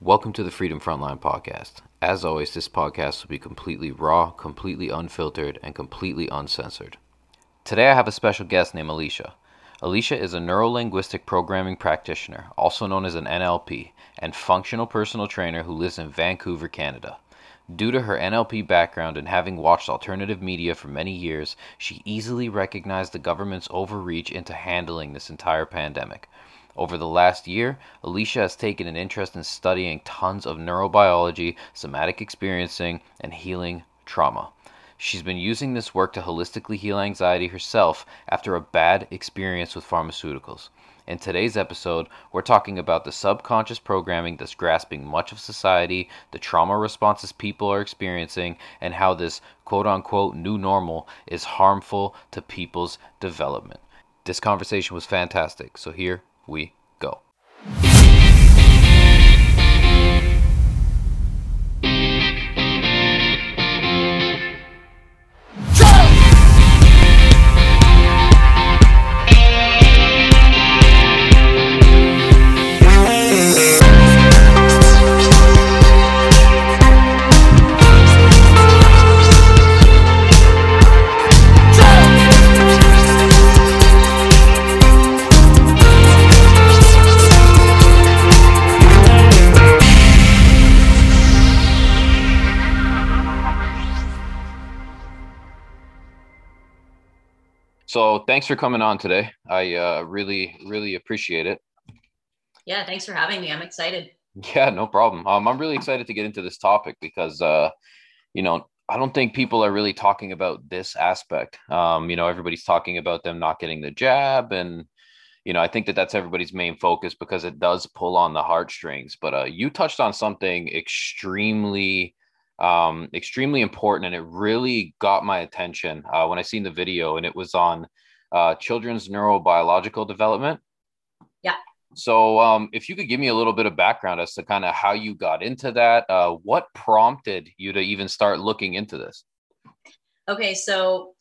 Welcome to the Freedom Frontline podcast. As always, this podcast will be completely raw, completely unfiltered, and completely uncensored. Today I have a special guest named Alicia. Alicia is a neuro-linguistic programming practitioner, also known as an NLP, and functional personal trainer who lives in Vancouver, Canada. Due to her NLP background and having watched alternative media for many years, she easily recognized the government's overreach into handling this entire pandemic. Over the last year, Alicia has taken an interest in studying tons of neurobiology, somatic experiencing, and healing trauma. She's been using this work to holistically heal anxiety herself after a bad experience with pharmaceuticals. In today's episode, we're talking about the subconscious programming that's grasping much of society, the trauma responses people are experiencing, and how this quote unquote new normal is harmful to people's development. This conversation was fantastic, so here we thanks for coming on today. I uh, really, really appreciate it. Yeah, thanks for having me. I'm excited. Yeah, no problem. Um, I'm really excited to get into this topic because, uh, you know, I don't think people are really talking about this aspect. Um, you know, everybody's talking about them not getting the jab, and you know, I think that that's everybody's main focus because it does pull on the heartstrings. But uh, you touched on something extremely um, extremely important, and it really got my attention uh, when I seen the video, and it was on uh, children's neurobiological development. Yeah. So, um, if you could give me a little bit of background as to kind of how you got into that, uh, what prompted you to even start looking into this? Okay, so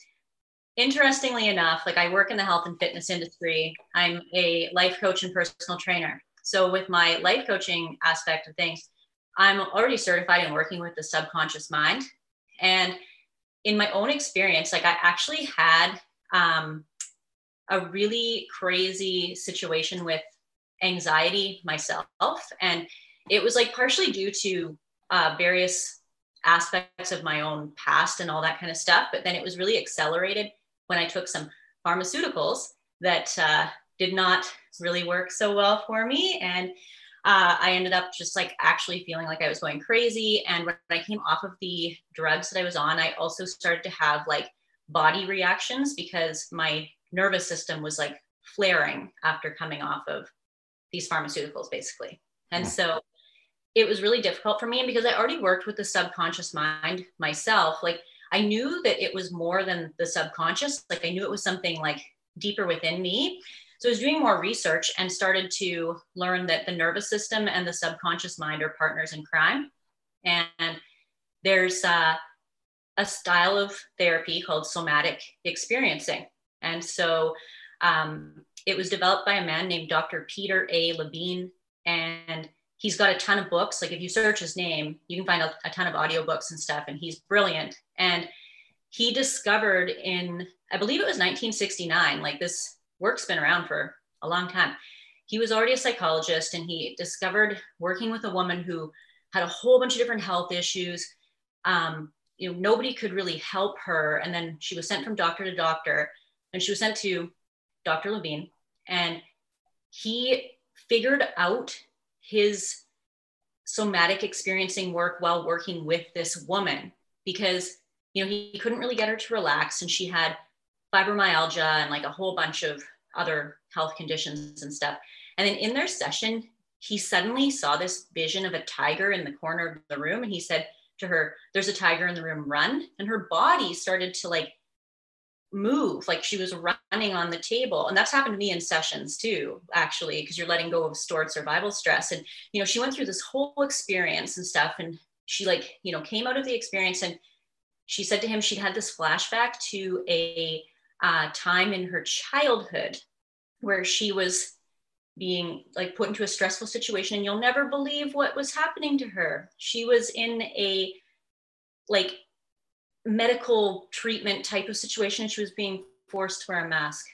interestingly enough, like I work in the health and fitness industry. I'm a life coach and personal trainer. So, with my life coaching aspect of things, I'm already certified in working with the subconscious mind. And in my own experience, like I actually had um, a really crazy situation with anxiety myself. And it was like partially due to uh, various aspects of my own past and all that kind of stuff. But then it was really accelerated when I took some pharmaceuticals that uh, did not really work so well for me. And uh, I ended up just like actually feeling like I was going crazy. And when I came off of the drugs that I was on, I also started to have like body reactions because my nervous system was like flaring after coming off of these pharmaceuticals, basically. And mm. so it was really difficult for me. And because I already worked with the subconscious mind myself, like I knew that it was more than the subconscious. Like I knew it was something like deeper within me. So I was doing more research and started to learn that the nervous system and the subconscious mind are partners in crime. And there's uh, a style of therapy called somatic experiencing. And so um, it was developed by a man named Dr. Peter A. Levine. And he's got a ton of books. Like if you search his name, you can find a, a ton of audiobooks and stuff. And he's brilliant. And he discovered in, I believe it was 1969, like this work's been around for a long time. He was already a psychologist and he discovered working with a woman who had a whole bunch of different health issues. Um, you know, nobody could really help her. And then she was sent from doctor to doctor and she was sent to Dr. Levine. And he figured out his somatic experiencing work while working with this woman because you know he, he couldn't really get her to relax and she had fibromyalgia and like a whole bunch of other health conditions and stuff. And then in their session, he suddenly saw this vision of a tiger in the corner of the room. And he said to her, There's a tiger in the room, run. And her body started to like move, like she was running on the table. And that's happened to me in sessions too, actually, because you're letting go of stored survival stress. And, you know, she went through this whole experience and stuff. And she like, you know, came out of the experience and she said to him she'd had this flashback to a uh, time in her childhood where she was being like put into a stressful situation and you'll never believe what was happening to her she was in a like medical treatment type of situation and she was being forced to wear a mask.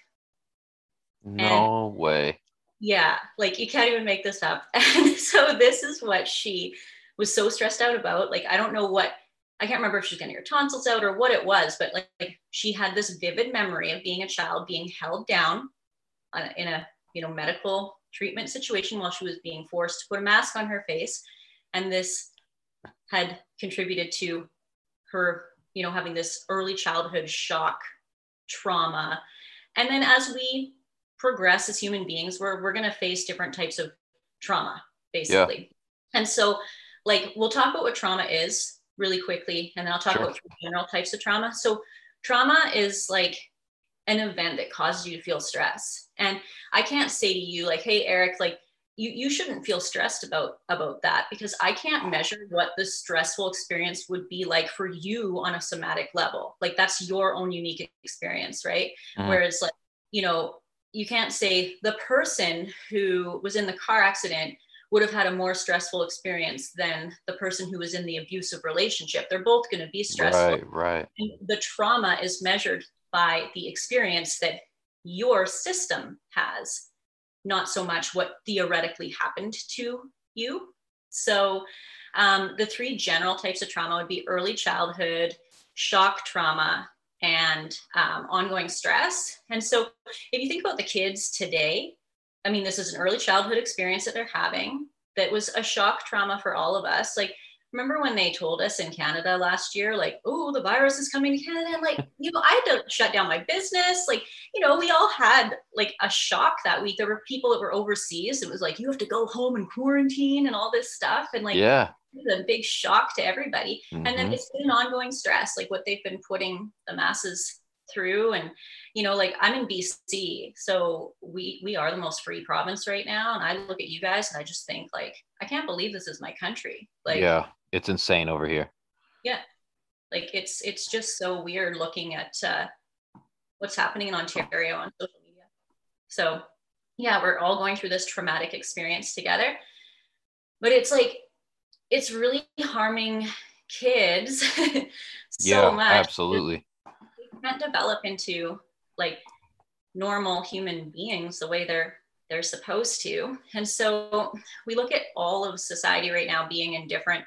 No and, way. Yeah like you can't even make this up. And so this is what she was so stressed out about. Like i don't know what i can't remember if she was getting her tonsils out or what it was but like, like she had this vivid memory of being a child being held down in a you know medical treatment situation while she was being forced to put a mask on her face. And this had contributed to her you know having this early childhood shock trauma and then as we progress as human beings we're, we're going to face different types of trauma basically yeah. and so like we'll talk about what trauma is really quickly and then i'll talk sure. about general types of trauma so trauma is like an event that causes you to feel stress and i can't say to you like hey eric like you, you shouldn't feel stressed about about that because i can't measure what the stressful experience would be like for you on a somatic level. Like that's your own unique experience right? Mm-hmm. whereas like you know you can't say the person who was in the car accident would have had a more stressful experience than the person who was in the abusive relationship. They're both going to be stressful. Right right. And the trauma is measured by the experience that your system has, not so much what theoretically happened to you. So, um, the three general types of trauma would be early childhood, shock trauma, and um, ongoing stress. And so, if you think about the kids today, I mean, this is an early childhood experience that they're having that was a shock trauma for all of us. Like, remember when they told us in Canada last year, like, oh, the virus is coming to Canada? And like, you know, I had to shut down my business. Like, you know, we all had like a shock that week. There were people that were overseas. It was like, you have to go home and quarantine and all this stuff. And like, yeah, it was a big shock to everybody. Mm-hmm. And then mm-hmm. it's been an ongoing stress, like what they've been putting the masses through. And, you know, like I'm in BC, so we we are the most free province right now. And I look at you guys and I just think like, I can't believe this is my country. Like, yeah it's insane over here. Yeah. Like it's it's just so weird looking at uh, what's happening in Ontario on social media. So yeah, we're all going through this traumatic experience together. But it's like it's really harming kids so yeah, much. Absolutely. Can't develop into like normal human beings the way they're they're supposed to. And so we look at all of society right now being in different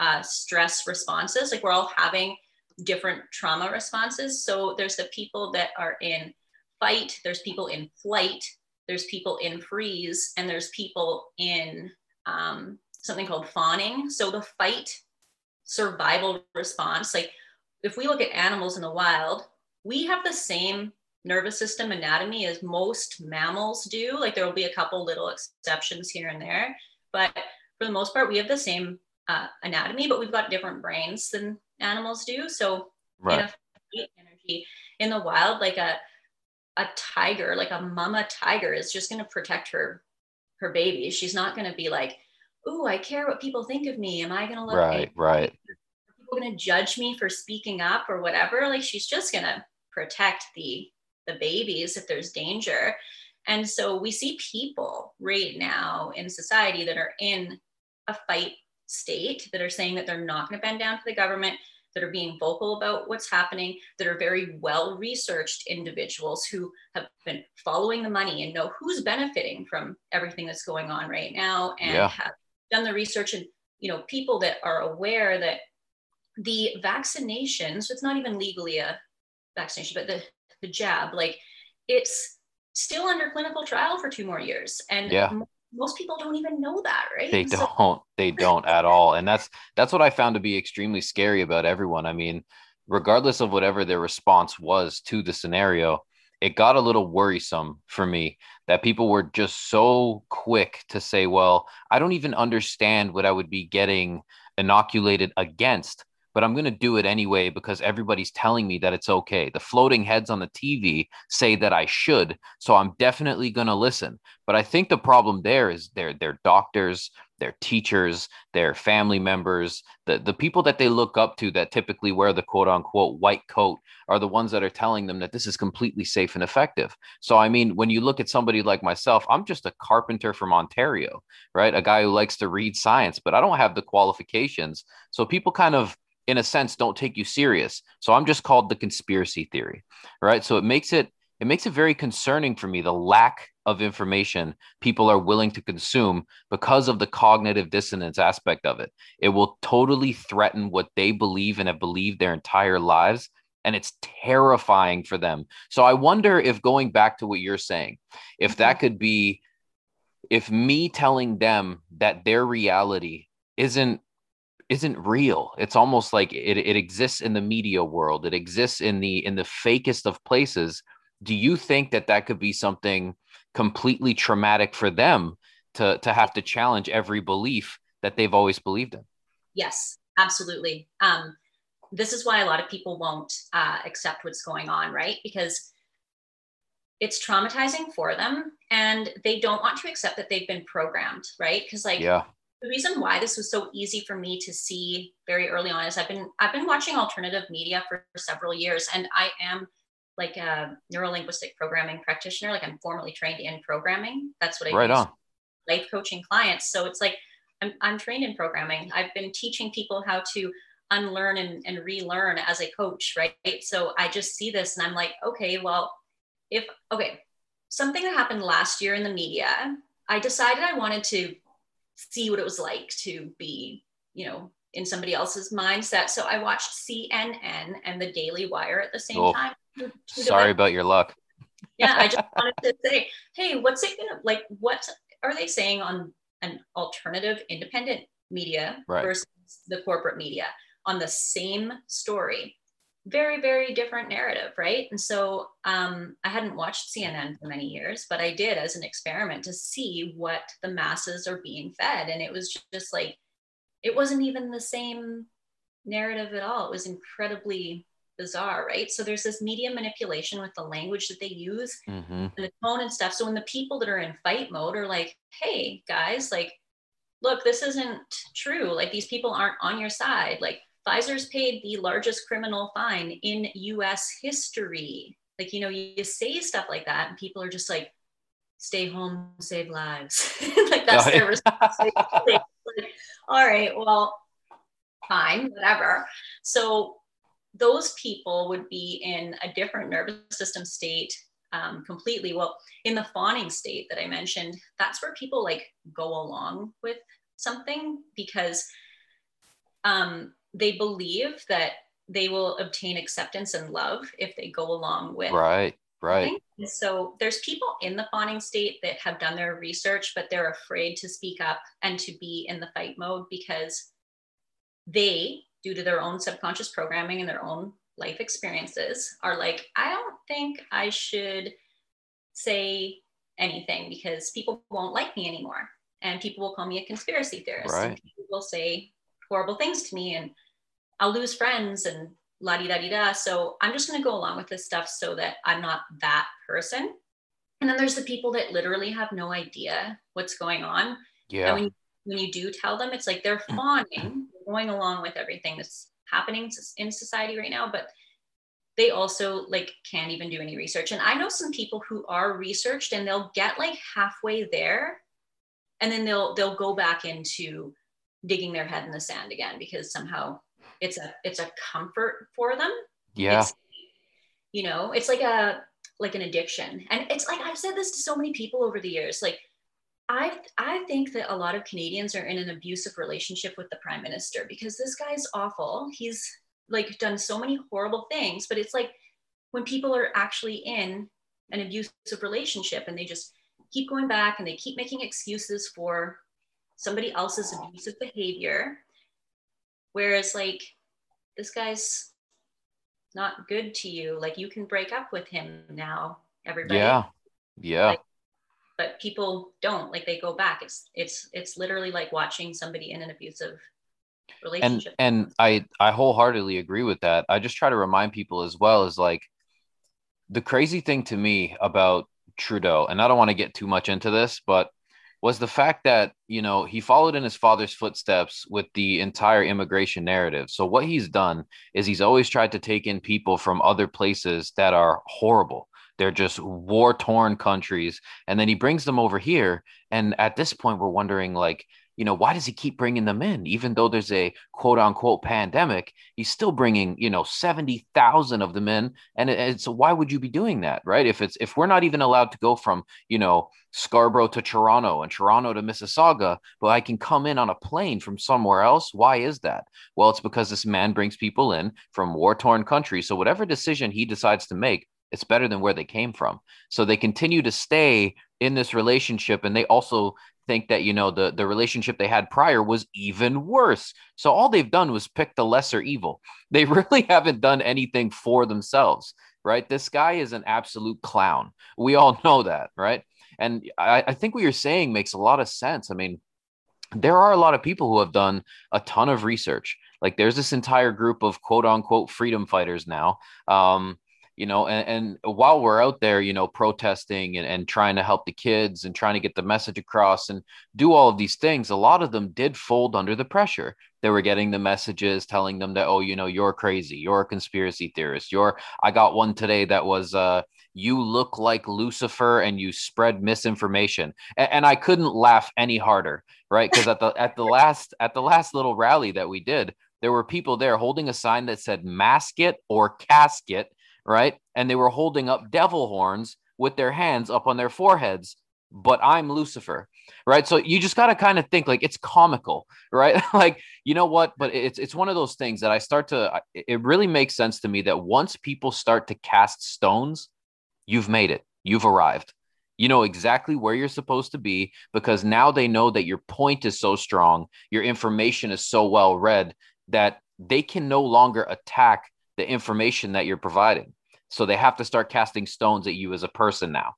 uh, stress responses. Like we're all having different trauma responses. So there's the people that are in fight, there's people in flight, there's people in freeze, and there's people in um, something called fawning. So the fight survival response, like if we look at animals in the wild, we have the same nervous system anatomy as most mammals do. Like there will be a couple little exceptions here and there, but for the most part, we have the same uh, anatomy, but we've got different brains than animals do. So right. in energy in the wild, like a a tiger, like a mama tiger, is just going to protect her her baby. She's not going to be like, "Ooh, I care what people think of me. Am I going to look right? Right. People going to judge me for speaking up or whatever?" Like she's just going to protect the the babies if there's danger. And so we see people right now in society that are in a fight state that are saying that they're not going to bend down to the government, that are being vocal about what's happening, that are very well researched individuals who have been following the money and know who's benefiting from everything that's going on right now and yeah. have done the research and you know people that are aware that the vaccination, so it's not even legally a vaccination but the the jab like it's still under clinical trial for two more years. And yeah. most people don't even know that right? They don't. They don't at all. And that's that's what i found to be extremely scary about everyone. I mean regardless of whatever their response was to the scenario it got a little worrisome for me that people were just so quick to say well i don't even understand what i would be getting inoculated against but I'm going to do it anyway because everybody's telling me that it's okay. The floating heads on the TV say that I should, so I'm definitely going to listen. But I think the problem there is they're they're doctors, their teachers, their family members, the, the people that they look up to that typically wear the quote unquote white coat are the ones that are telling them that this is completely safe and effective. So, I mean, when you look at somebody like myself, I'm just a carpenter from Ontario, right? A guy who likes to read science, but I don't have the qualifications. So, people kind of, in a sense, don't take you serious. So, I'm just called the conspiracy theory, right? So, it makes it it makes it very concerning for me the lack of information people are willing to consume because of the cognitive dissonance aspect of it. It will totally threaten what they believe and have believed their entire lives. And it's terrifying for them. So I wonder if going back to what you're saying, if that mm-hmm. could be, if me telling them that their reality isn't isn't real. It's almost like it, it exists in the media world. It exists in the in the fakest of places. Do you think that that could be something completely traumatic for them to to have to challenge every belief that they've always believed in? Yes absolutely. Um, this is why a lot of people won't uh, accept what's going on right? Because it's traumatizing for them and they don't want to accept that they've been programmed right? Because like yeah the reason why this was so easy for me to see very early on is I've been I've been watching alternative media for, for several years and I am like a neurolinguistic programming practitioner. Like I'm formally trained in programming. That's what I right use. on. Life coaching clients. So it's like I'm, I'm trained in programming. I've been teaching people how to unlearn and, and relearn as a coach, right? So I just see this and I'm like, okay, well, if okay, something that happened last year in the media, I decided I wanted to see what it was like to be, you know, in somebody else's mindset. So I watched CNN and the Daily Wire at the same oh. time. Sorry about your luck. yeah, I just wanted to say, hey, what's it gonna like? What are they saying on an alternative independent media right. versus the corporate media on the same story? Very, very different narrative, right? And so um, I hadn't watched CNN for many years, but I did as an experiment to see what the masses are being fed. And it was just like, it wasn't even the same narrative at all. It was incredibly bizarre, right? So there's this media manipulation with the language that they use mm-hmm. the tone and stuff. So when the people that are in fight mode are like, hey, guys, like, look, this isn't true. Like, these people aren't on your side. Like, Pfizer's paid the largest criminal fine in US history. Like, you know, you, say stuff like that, and people are just like, stay home, save lives. like, that's their response. like, all right, well, fine, whatever. So those people would be in a different nervous system state um, completely. Well, in the fawning state that I mentioned, that's where people like go along with something because um, they believe that they will obtain acceptance and love if they go along with. Right, right. So there's people in the fawning state that have done their research, but they're afraid to speak up and to be in the fight mode because they due to their own subconscious programming and their own life experiences are like, I don't think I should say anything because people won't like me anymore. And people will call me a conspiracy theorist. Right. And people will say horrible things to me and I'll lose friends and la di da di da. So I'm just going to go along with this stuff so that I'm not that person. And then there's the people that literally have no idea what's going on. Yeah. And when you, when you do tell them, it's like they're mm-hmm. fawning going along with everything that's happening in society right now but they also like can't even do any research and i know some people who are researched and they'll get like halfway there and then they'll they'll go back into digging their head in the sand again because somehow it's a it's a comfort for them. Yeah. It's, you know it's like a like an addiction. And it's like i've said this to so many people over the years like I I think that a lot of Canadians are in an abusive relationship with the prime minister because this guy's awful. He's like done so many horrible things, but it's like when people are actually in an abusive relationship and they just keep going back and they keep making excuses for somebody else's abusive behavior whereas like this guy's not good to you. Like you can break up with him now everybody. Yeah. Yeah. Like, but people don't. Like they go back. It's it's it's literally like watching somebody in an abusive relationship. and and i i wholeheartedly agree with that. I just try to remind people as well is like the crazy thing to me about trudeau and i don't want to get too much into this but was the fact that you know he followed in his father's footsteps with the entire immigration narrative. So what he's done is he's always tried to take in people from other places that are horrible. They're just war torn countries. And then he brings them over here. And at this point we're wondering like you know, why does he keep bringing them in? Even though there's a quote unquote pandemic, he's still bringing, you know, 70,000 of them in. And, and so why would you be doing that? Right. If it's, if we're not even allowed to go from, you know, Scarborough to Toronto and Toronto to Mississauga, but I can come in on a plane from somewhere else. Why is that? Well, it's because this man brings people in from war torn countries. So whatever decision he decides to make, it's better than where they came from. So they continue to stay in this relationship and they also think that you know the the relationship they had prior was even worse. So all they've done was pick the lesser evil. They really haven't done anything for themselves right? This guy is an absolute clown. We all know that right? And I, I think what you're saying makes a lot of sense. I mean there are a lot of people who have done a ton of research. Like there's this entire group of quote unquote freedom fighters now. Um, you know and, and while we're out there you know protesting and, and trying to help the kids and trying to get the message across and do all of these things a lot of them did fold under the pressure. They were getting the messages telling them that oh you know you're crazy. You're a conspiracy theorist. You're i got one today that was uh you look like lucifer and you spread misinformation. And, and i couldn't laugh any harder right? Because at the at the last at the last little rally that we did there were people there holding a sign that said mask it or casket right? And they were holding up devil horns with their hands up on their foreheads. But I'm Lucifer, right? So you just got to kind of think like it's comical, right? like you know what? But it's it's one of those things that I start to. It really makes sense to me that once people start to cast stones, you've made it. You've arrived. You know exactly where you're supposed to be because now they know that your point is so strong, your information is so well read that they can no longer attack the information that you're providing. So they have to start casting stones at you as a person now.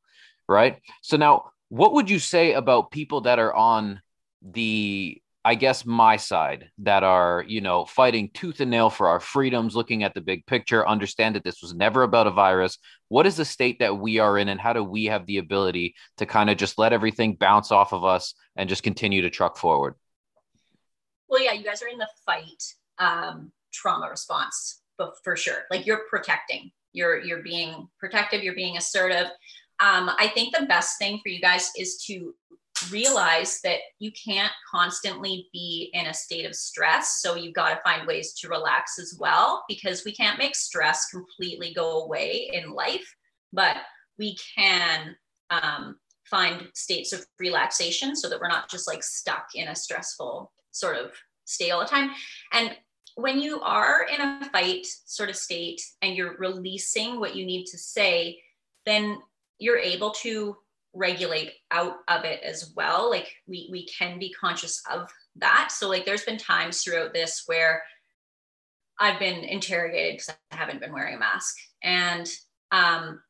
Right. So now, what would you say about people that are on the, I guess, my side that are, you know, fighting tooth and nail for our freedoms, looking at the big picture, understand that this was never about a virus. What is the state that we are in, and how do we have the ability to kind of just let everything bounce off of us and just continue to truck forward? Well, yeah, you guys are in the fight um, trauma response, but for sure, like you're protecting you're you're being protective you're being assertive. Um, i think the best thing for you guys is to realize that you can't constantly be in a state of stress so you've got to find ways to relax as well because we can't make stress completely go away in life but we can um, find states of relaxation so that we're not just like stuck in a stressful sort of stay all the time. And when you are in a fight sort of state and you're releasing what you need to say, then you're able to regulate out of it as well. Like we we can be conscious of that. So like there's been times throughout this where I've been interrogated because I haven't been wearing a mask. And um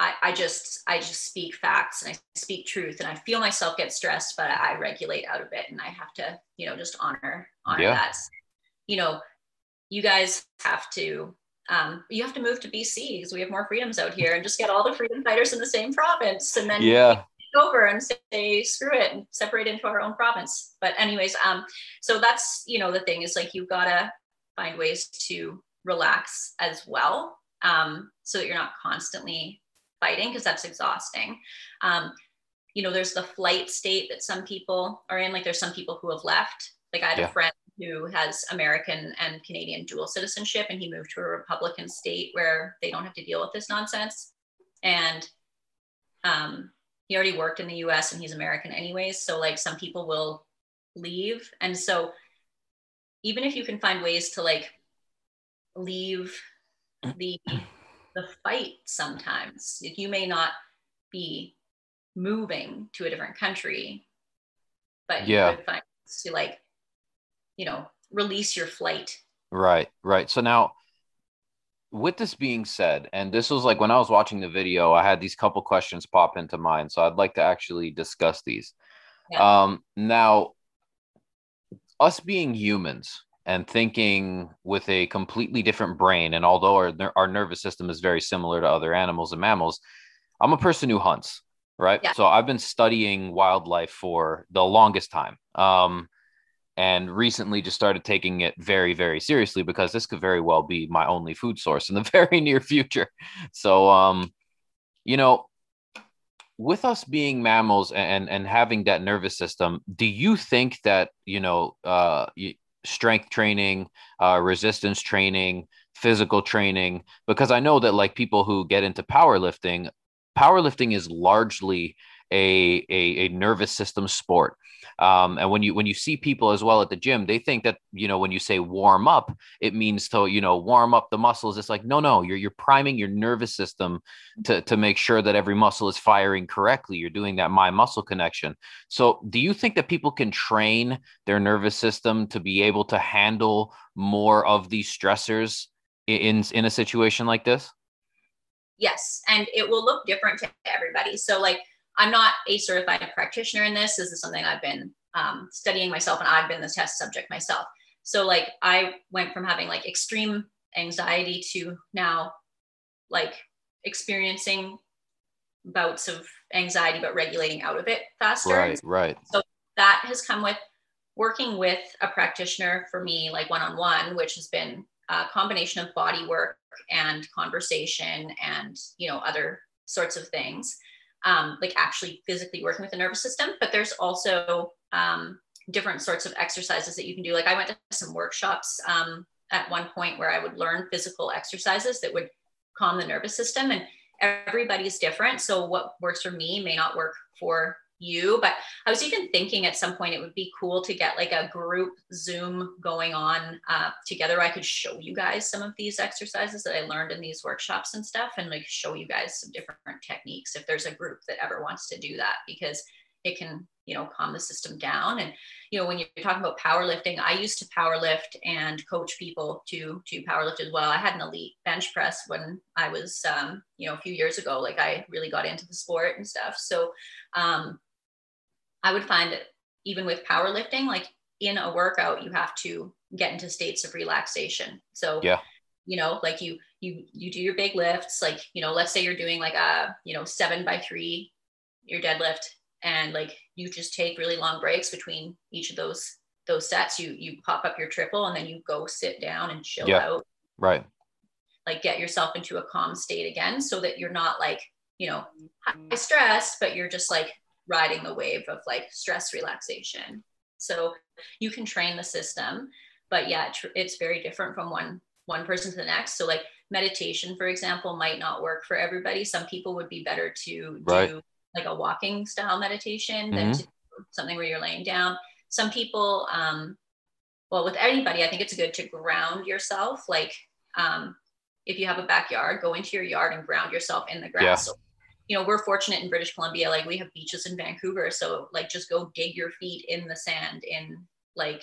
I, I just I just speak facts and I speak truth and I feel myself get stressed, but I regulate out of it and I have to, you know, just honor honor yeah. that you know, you guys have to um, you have to move to BC because we have more freedoms out here and just get all the freedom fighters in the same province and then yeah. over and say screw it and separate into our own province. But anyways um so that's you know the thing is like you've got to find ways to relax as well um so that you're not constantly fighting because that's exhausting. Um you know there's the flight state that some people are in. Like there's some people who have left. Like i had yeah. a friend who has American and Canadian dual citizenship, and he moved to a Republican state where they don't have to deal with this nonsense. And um, he already worked in the US and he's American anyways. So, like, some people will leave. And so, even if you can find ways to like leave the the fight sometimes you may not be moving to a different country but yeah. you find to like you know release your flight right right so now with this being said and this was like when i was watching the video i had these couple questions pop into mind so i'd like to actually discuss these yeah. um now us being humans and thinking with a completely different brain and although our, our nervous system is very similar to other animals and mammals i'm a person who hunts right? Yeah. So I've been studying wildlife for the longest time. Um, and recently just started taking it very, very seriously because this could very well be my only food source in the very near future. So, um, you know, with us being mammals and and having that nervous system, do you think that you know uh, strength training, uh, resistance training, physical training? Because I know that like people who get into powerlifting, powerlifting is largely a, a, a nervous system sport. Um, and when you when you see people as well at the gym, they think that you know when you say warm up, it means to you know warm up the muscles. It's like no, no, you're you're priming your nervous system to to make sure that every muscle is firing correctly. You're doing that mind muscle connection. So, do you think that people can train their nervous system to be able to handle more of these stressors in in a situation like this? Yes, and it will look different to everybody. So, like I'm not a certified practitioner in this. This is something I've been um, studying myself, and I've been the test subject myself. So like I went from having like extreme anxiety to now like experiencing bouts of anxiety, but regulating out of it faster. Right, right. So that has come with working with a practitioner for me, like one on one, which has been a combination of body work and conversation and you know other sorts of things um, like actually physically working with the nervous system. But there's also um, different sorts of exercises that you can do. Like I went to some workshops um, at one point where I would learn physical exercises that would calm the nervous system, and everybody's different. So what works for me may not work for you. But I was even thinking at some point it would be cool to get like a group Zoom going on uh, together. I could show you guys some of these exercises that I learned in these workshops and stuff, and like show you guys some different techniques if there's a group that ever wants to do that because it can you know calm the system down and you know when you're talking about powerlifting i used to powerlift and coach people to to powerlift as well i had an elite bench press when i was um, you know a few years ago like i really got into the sport and stuff so um, I would find that even with powerlifting, like in a workout, you have to get into states of relaxation. So yeah, you know, like you you you do your big lifts, like you know, let's say you're doing like a you know seven by three, your deadlift, and like you just take really long breaks between each of those those sets. You you pop up your triple and then you go sit down and chill yeah. out. Right. Like get yourself into a calm state again, so that you're not like you know high stressed, but you're just like riding the wave of like stress relaxation. So you can train the system, but yeah, it's very different from one one person to the next. So like meditation, for example, might not work for everybody. Some people would be better to right. do like a walking style meditation mm-hmm. than to something where you're laying down. Some people, um, well, with anybody, I think it's good to ground yourself. Like um, if you have a backyard, go into your yard and ground yourself in the grass. Yeah. So you know, we're fortunate in British Columbia, like we have beaches in Vancouver. So like just go dig your feet in the sand and like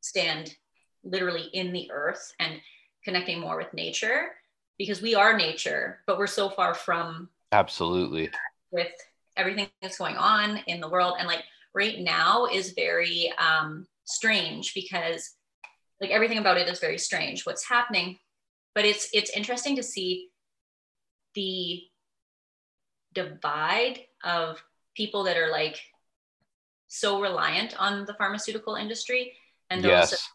stand literally in the earth and connecting more with nature because we are nature, but we're so far from absolutely with everything that's going on in the world. And like right now is very um strange because like everything about it is very strange what's happening. But it's it's interesting to see the divide of people that are like so reliant on the pharmaceutical industry and those yes.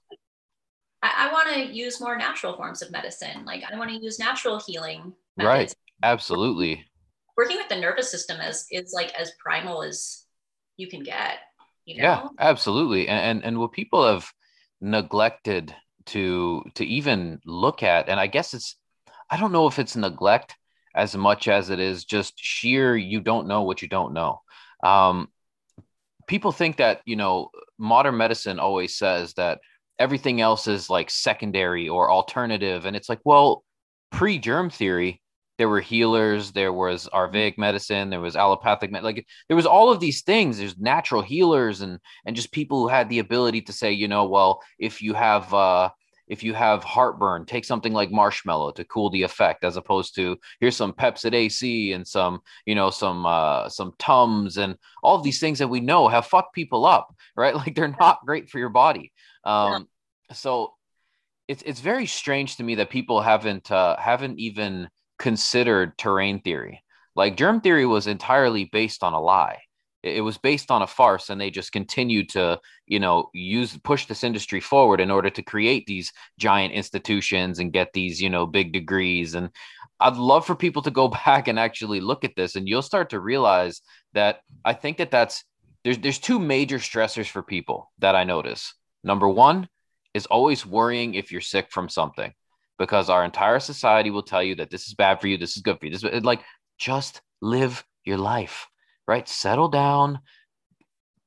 I, I want to use more natural forms of medicine. Like I want to use natural healing. Methods. Right. Absolutely. Working with the nervous system is is like as primal as you can get. You know? Yeah, absolutely. And, and and what people have neglected to to even look at, and I guess it's I don't know if it's neglect as much as it is just sheer you don't know what you don't know. Um, people think that you know modern medicine always says that everything else is like secondary or alternative, and it's like well, pre germ theory. There were healers. There was Ayurvedic medicine. There was allopathic, med- like there was all of these things. There's natural healers and and just people who had the ability to say, you know, well, if you have uh, if you have heartburn, take something like marshmallow to cool the effect, as opposed to here's some Pepcid AC and some, you know, some uh, some Tums and all of these things that we know have fucked people up, right? Like they're not great for your body. Um, yeah. So it's it's very strange to me that people haven't uh, haven't even considered terrain theory. Like germ theory was entirely based on a lie. It, was based on a farce, and they just continued to, you know, use push this industry forward in order to create these giant institutions and get these, you know, big degrees. And I'd love for people to go back and actually look at this, and you'll start to realize that I think that that's there's there's two major stressors for people that I notice. Number one is always worrying if you're sick from something because our entire society will tell you that this is bad for you, this is good for you. This is like just live your life, right? Settle down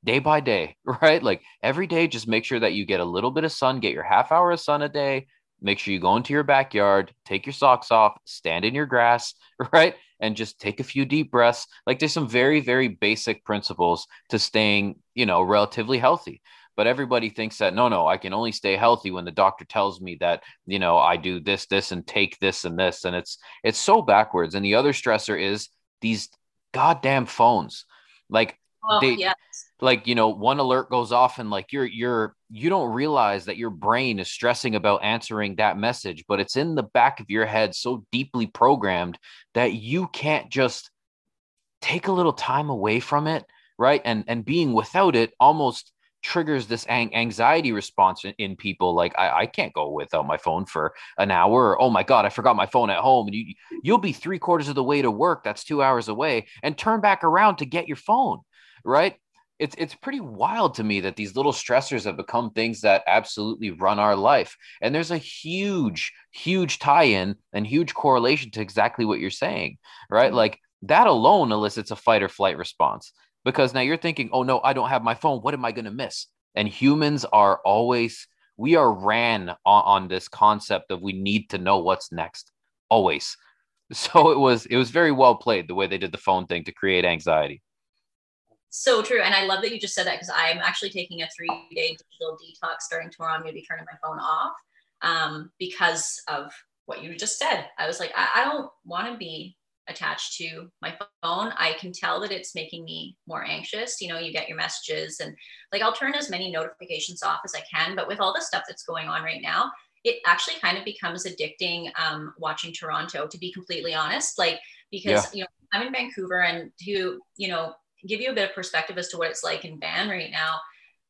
day by day, right? Like every day, just make sure that you get a little bit of sun, get your half hour of sun a day. Make sure you go into your backyard, take your socks off, stand in your grass, right? And just take a few deep breaths. Like there's some very, very basic principles to staying, you know, relatively healthy but everybody thinks that no no i can only stay healthy when the doctor tells me that you know i do this this and take this and this and it's it's so backwards and the other stressor is these goddamn phones like oh, they yes. like you know one alert goes off and like you're you're you don't realize that your brain is stressing about answering that message but it's in the back of your head so deeply programmed that you can't just take a little time away from it right and and being without it almost triggers this anxiety response in, in people like I, I, can't go without my phone for an hour or, oh my god i forgot my phone at home and you you'll be three quarters of the way to work that's two hours away and turn back around to get your phone right? It's it's pretty wild to me that these little stressors have become things that absolutely run our life and there's a huge huge tie-in and huge correlation to exactly what you're saying right? Mm-hmm. like that alone elicits a fight or flight response because now you're thinking, oh no, I don't have my phone. What am I going to miss? And humans are always, we are ran on, on this concept of we need to know what's next, always. So it was, it was very well played the way they did the phone thing to create anxiety. So true. And I love that you just said that because I'm actually taking a three day digital detox starting tomorrow. I'm going to be turning my phone off um, because of what you just said. I was like, I, I don't want to be attached to my phone, I can tell that it's making me more anxious. You know, you get your messages and like I'll turn as many notifications off as I can. But with all the stuff that's going on right now, it actually kind of becomes addicting um, watching Toronto, to be completely honest. Like, because, yeah. you know, I'm in Vancouver and to, you know, give you a bit of perspective as to what it's like in Van right now.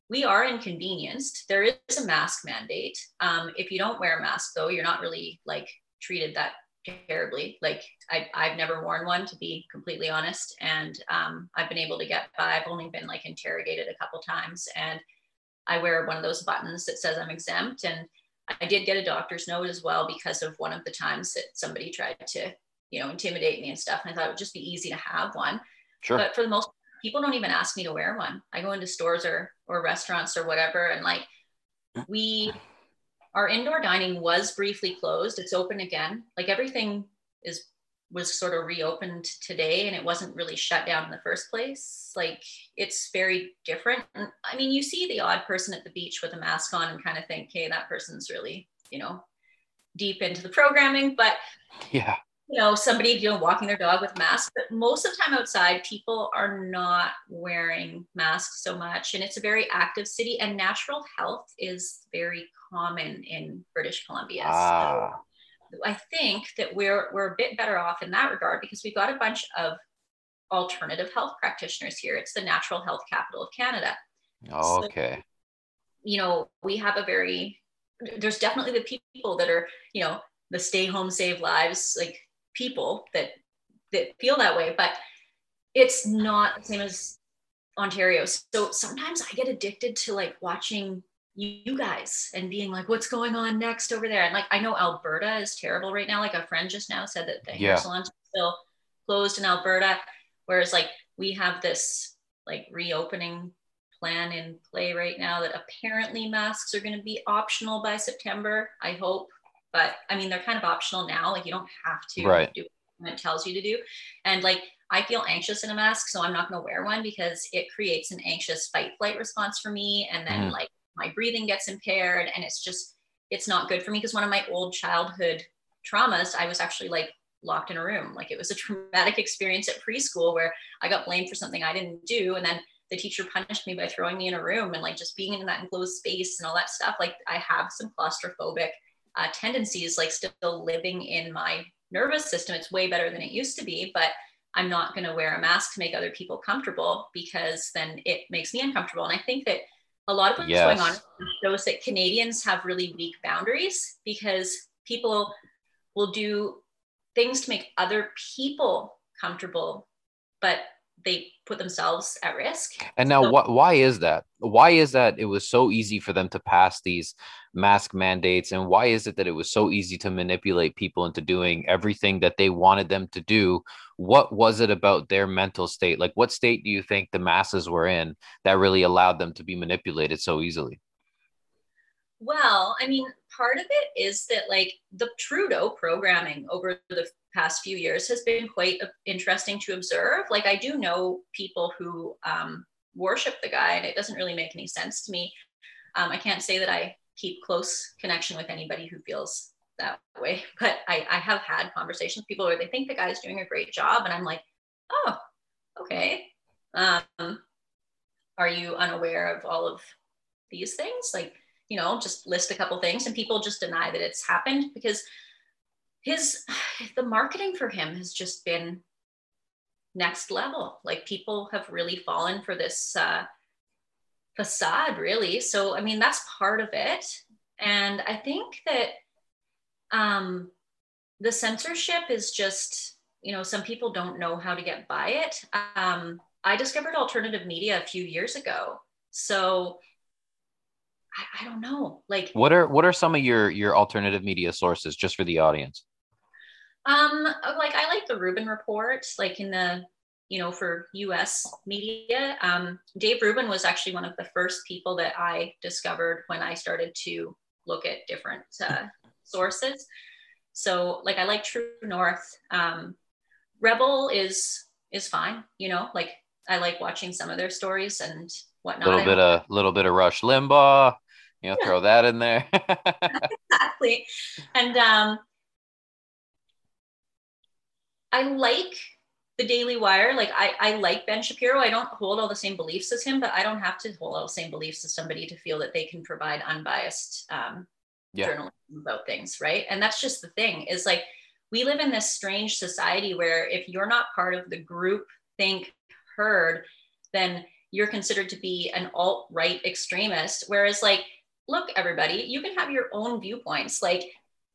We are inconvenienced. There is a mask mandate. Um, if you don't wear a mask, though, you're not really like treated that terribly. Like I, I've never worn one to be completely honest. And um, I've been able to get by. I've only been like interrogated a couple times and I wear one of those buttons that says I'm exempt. And I did get a doctor's note as well because of one of the times that somebody tried to, you know, intimidate me and stuff. And I thought it would just be easy to have one. Sure. But for the most people don't even ask me to wear one. I go into stores or or restaurants or whatever and like we our indoor dining was briefly closed. It's open again. Like everything is was sort of reopened today and it wasn't really shut down in the first place. Like it's very different. And I mean, you see the odd person at the beach with a mask on and kind of think, hey, that person's really, you know, deep into the programming. But yeah, you know, somebody, you know, walking their dog with masks, but most of the time outside, people are not wearing masks so much. And it's a very active city, and natural health is very common in British Columbia. Ah. So I think that we're we're a bit better off in that regard because we've got a bunch of alternative health practitioners here. It's the natural health capital of Canada. okay. So, you know, we have a very there's definitely the people that are, you know, the stay home save lives like people that that feel that way, but it's not the same as Ontario. So sometimes I get addicted to like watching you guys and being like, what's going on next over there? And like, I know Alberta is terrible right now. Like a friend just now said that the yeah. hair salons are still closed in Alberta. Whereas like we have this like reopening plan in play right now that apparently masks are going to be optional by September. I hope but I mean, they're kind of optional now. Like you don't have to right. do what it tells you to do. And like I feel anxious in a mask, so I'm not going to wear one because it creates an anxious fight flight response for me. And then mm. like my breathing gets impaired, and it's just it's not good for me because one of my old childhood traumas, I was actually like locked in a room. Like it was a traumatic experience at preschool where I got blamed for something I didn't do, and then the teacher punished me by throwing me in a room and like just being in that enclosed space and all that stuff. Like I have some claustrophobic uh, tendencies like still living in my nervous system. It's way better than it used to be, but I'm not going to wear a mask to make other people comfortable because then it makes me uncomfortable. And I think that a lot of what's yes. going on shows that Canadians have really weak boundaries because people will do things to make other people comfortable, but they put themselves at risk. And now, so- wh- why is that? Why is that it was so easy for them to pass these mask mandates? And why is it that it was so easy to manipulate people into doing everything that they wanted them to do? What was it about their mental state? Like, what state do you think the masses were in that really allowed them to be manipulated so easily? Well, I mean, part of it is that like the Trudeau programming over the past few years has been quite interesting to observe. Like I do know people who um, worship the guy, and it doesn't really make any sense to me. Um, I can't say that I keep close connection with anybody who feels that way, but I, I have had conversations with people where they think the guy's doing a great job, and I'm like, oh, okay. Um, are you unaware of all of these things? Like, you know, just list a couple things, and people just deny that it's happened because his the marketing for him has just been next level. Like people have really fallen for this uh, facade, really. So I mean, that's part of it, and I think that um, the censorship is just you know some people don't know how to get by it. Um, I discovered alternative media a few years ago, so I, I don't know. Like, what are what are some of your your alternative media sources, just for the audience? Um, like I like the Rubin report, like in the, you know, for US media. Um, Dave Rubin was actually one of the first people that I discovered when I started to look at different uh, sources. So like I like True North. Um, Rebel is is fine, you know, like I like watching some of their stories and whatnot. A little bit of little bit of Rush Limbaugh, you know, yeah. throw that in there. exactly. And um I like the Daily Wire. Like I, I like Ben Shapiro. I don't hold all the same beliefs as him, but I don't have to hold all the same beliefs as somebody to feel that they can provide unbiased um, yeah. journalism about things, right? And that's just the thing is like we live in this strange society where if you're not part of the group think herd, then you're considered to be an alt right extremist. Whereas like, look, everybody, you can have your own viewpoints. Like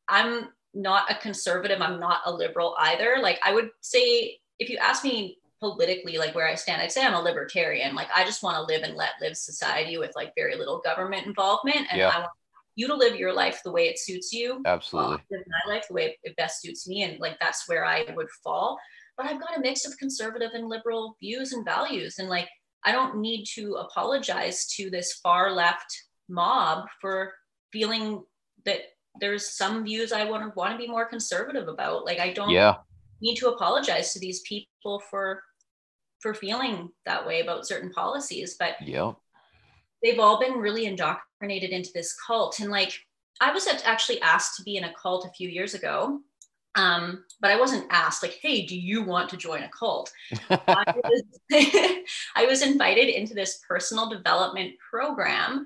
I'm not a conservative. I'm not a liberal either. Like I would say, if you ask me politically, like where I stand, I'd say I'm a libertarian. Like I just want to live and let live society with like very little government involvement, and yeah. I want you to live your life the way it suits you. Absolutely. Uh, live my life the way it best suits me, and like that's where I would fall. But I've got a mix of conservative and liberal views and values, and like I don't need to apologize to this far left mob for feeling that there's some views I want to want to be more conservative about. Like I don't yeah. need to apologize to these people for for feeling that way about certain policies, but yeah, they've all been really indoctrinated into this cult. And like I was actually asked to be in a cult a few years ago. Um, but I wasn't asked like, hey, do you want to join a cult? I, was, I was invited into this personal development program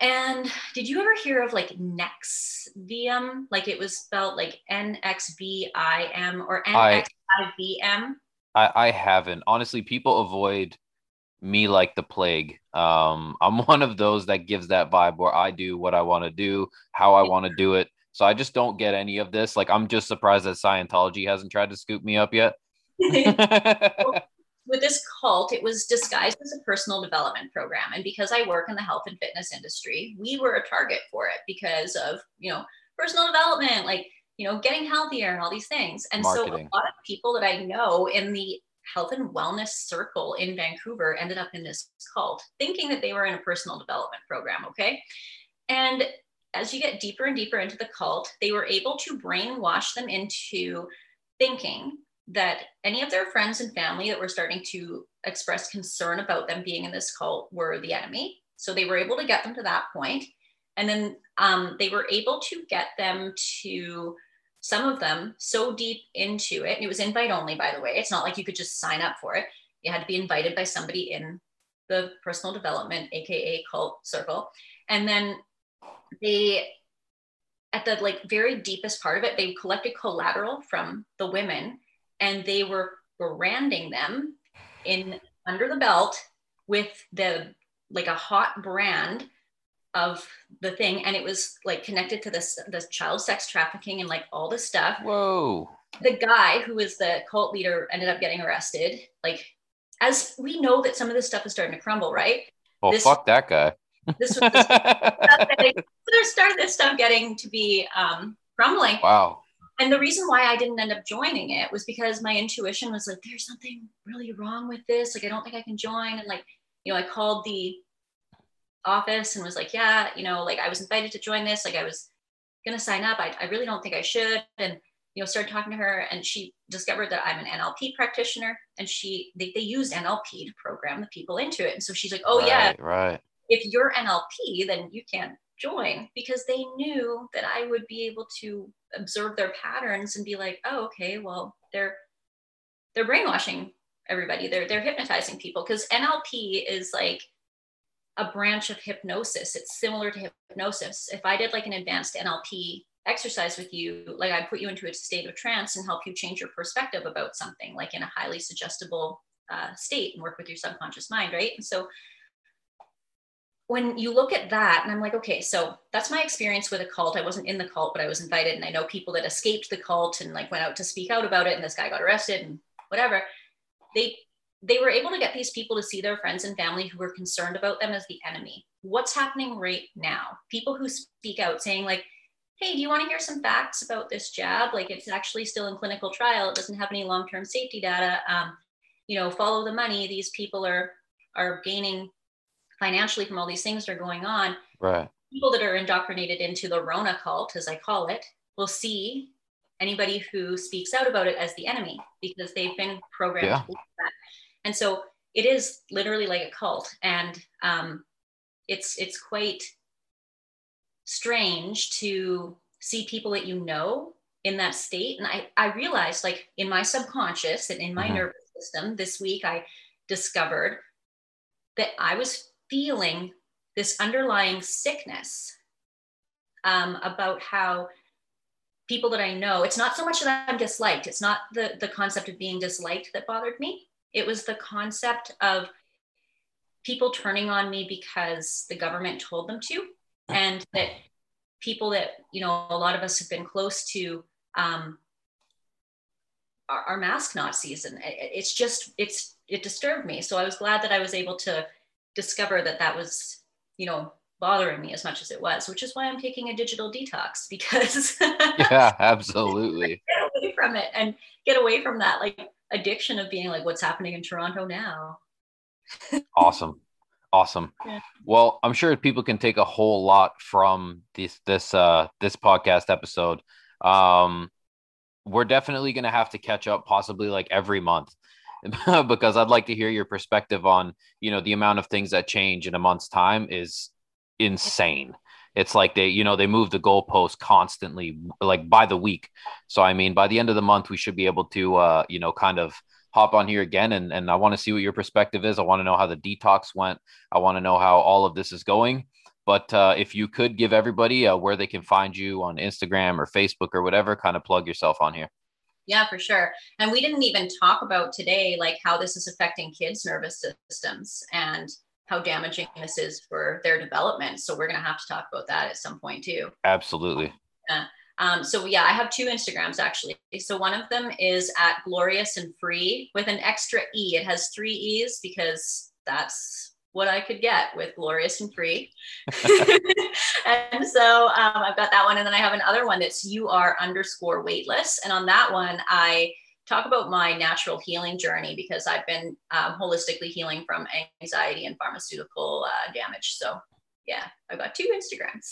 and did you ever hear of like NXIVM? Like it was spelled like N X V I M or N X I V M? I, I haven't. Honestly, people avoid me like the plague. Um, I'm one of those that gives that vibe where I do what I want to do, how I want to do it. So I just don't get any of this. Like I'm just surprised that Scientology hasn't tried to scoop me up yet. with this cult, it was disguised as a personal development program. And because I work in the health and fitness industry, we were a target for it because of, you know, personal development, like, you know, getting healthier and all these things. And Marketing. so a lot of people that I know in the health and wellness circle in Vancouver ended up in this cult thinking that they were in a personal development program. Okay. And as you get deeper and deeper into the cult, they were able to brainwash them into thinking that any of their friends and family that were starting to express concern about them being in this cult were the enemy. So they were able to get them to that point. And then um, they were able to get them to some of them so deep into it. And it was invite only, by the way. It's not like you could just sign up for it. You had to be invited by somebody in the personal development, AKA cult circle. And then they, at the like very deepest part of it, they collected collateral from the women and they were branding them in under the belt with the like a hot brand of the thing. And it was like connected to this the child sex trafficking and like all this stuff. Whoa. The guy who was the cult leader ended up getting arrested. Like as we know that some of this stuff is starting to crumble right? Well this, fuck that guy. this was there started this stuff getting to be um crumbling. Wow and the reason why I didn't end up joining it was because my intuition was like, there's something really wrong with this. Like, I don't think I can join. And like, you know, I called the office and was like, yeah, you know, like I was invited to join this. Like I was gonna sign up. I, I really don't think I should. And you know, started talking to her and she discovered that I'm an NLP practitioner and she they, they used NLP to program the people into it. And so she's like, oh right, yeah, right. If you're NLP, then you can't join because they knew that I would be able to observe their patterns and be like, oh, okay, well, they're they're brainwashing everybody. They're they're hypnotizing people because NLP is like a branch of hypnosis. It's similar to hypnosis. If I did like an advanced NLP exercise with you, like I put you into a state of trance and help you change your perspective about something, like in a highly suggestible uh, state and work with your subconscious mind, right? And so when you look at that, and I'm like, okay, so that's my experience with a cult. I wasn't in the cult, but I was invited, and I know people that escaped the cult and like went out to speak out about it, and this guy got arrested and whatever. They they were able to get these people to see their friends and family who were concerned about them as the enemy. What's happening right now? People who speak out saying like, "Hey, do you want to hear some facts about this jab? Like, it's actually still in clinical trial. It doesn't have any long-term safety data. Um, you know, follow the money. These people are are gaining financially from all these things that are going on. Right. People that are indoctrinated into the Rona cult, as I call it, will see anybody who speaks out about it as the enemy because they've been programmed yeah. that. And so it is literally like a cult, and um, it's it's quite strange to see people that you know in that state. And I I realized like in my subconscious and in my mm-hmm. nervous system this week I discovered that I was feeling this underlying sickness um, about how people that I know, it's not so much that I'm disliked. It's not the, the concept of being disliked that bothered me. It was the concept of people turning on me because the government told them to, and that people that, you know, a lot of us have been close to um, are, are mask Nazis. And it's just, it's, it disturbed me. So I was glad that I was able to discover that that was, you know, bothering me as much as it was, which is why I'm taking a digital detox because yeah, absolutely get away from it and get away from that like addiction of being like, what's happening in Toronto now? awesome. Awesome. Yeah. Well, I'm sure people can take a whole lot from this this uh this podcast episode. Um we're definitely going to have to catch up possibly like every month because I'd like to hear your perspective on, you know, the amount of things that change in a month's time is insane. It's like they, you know, they move the goalpost constantly, like by the week. So I mean, by the end of the month, we should be able to, uh, you know, kind of hop on here again. And and I want to see what your perspective is. I want to know how the detox went. I want to know how all of this is going. But uh, if you could give everybody uh, where they can find you on Instagram or Facebook or whatever, kind of plug yourself on here. Yeah, for sure. And we didn't even talk about today, like how this is affecting kids' nervous systems and how damaging this is for their development. So we're going to have to talk about that at some point too. Absolutely. Yeah. Um, so yeah, I have two Instagrams actually. So one of them is at glorious and free with an extra E. It has three E's because that's what I could get with Glorious and Free. and so um, I've got that one. And then I have another one that's you are underscore weightless. And on that one, I talk about my natural healing journey because I've been um, holistically healing from anxiety and pharmaceutical uh, damage. So yeah, I've got two Instagrams.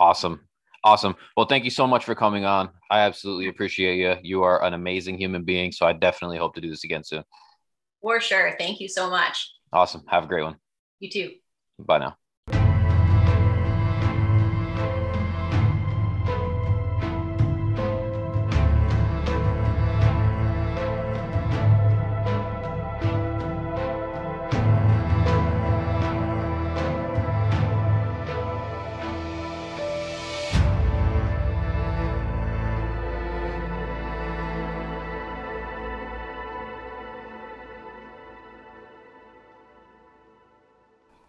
Awesome. Awesome. Well, thank you so much for coming on. I absolutely appreciate you. You are an amazing human being. So I definitely hope to do this again soon. For sure. Thank you so much. Awesome. Have a great one. You too. Bye now.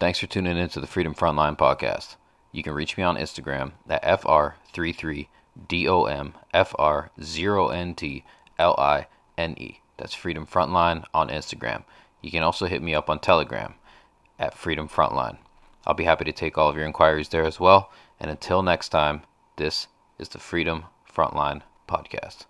Thanks for tuning in to the Freedom Frontline podcast. You can reach me on Instagram at FR33DOMFR0NTLINE. That's Freedom Frontline on Instagram. You can also hit me up on Telegram at Freedom Frontline. I'll be happy to take all of your inquiries there as well. And until next time, this is the Freedom Frontline podcast.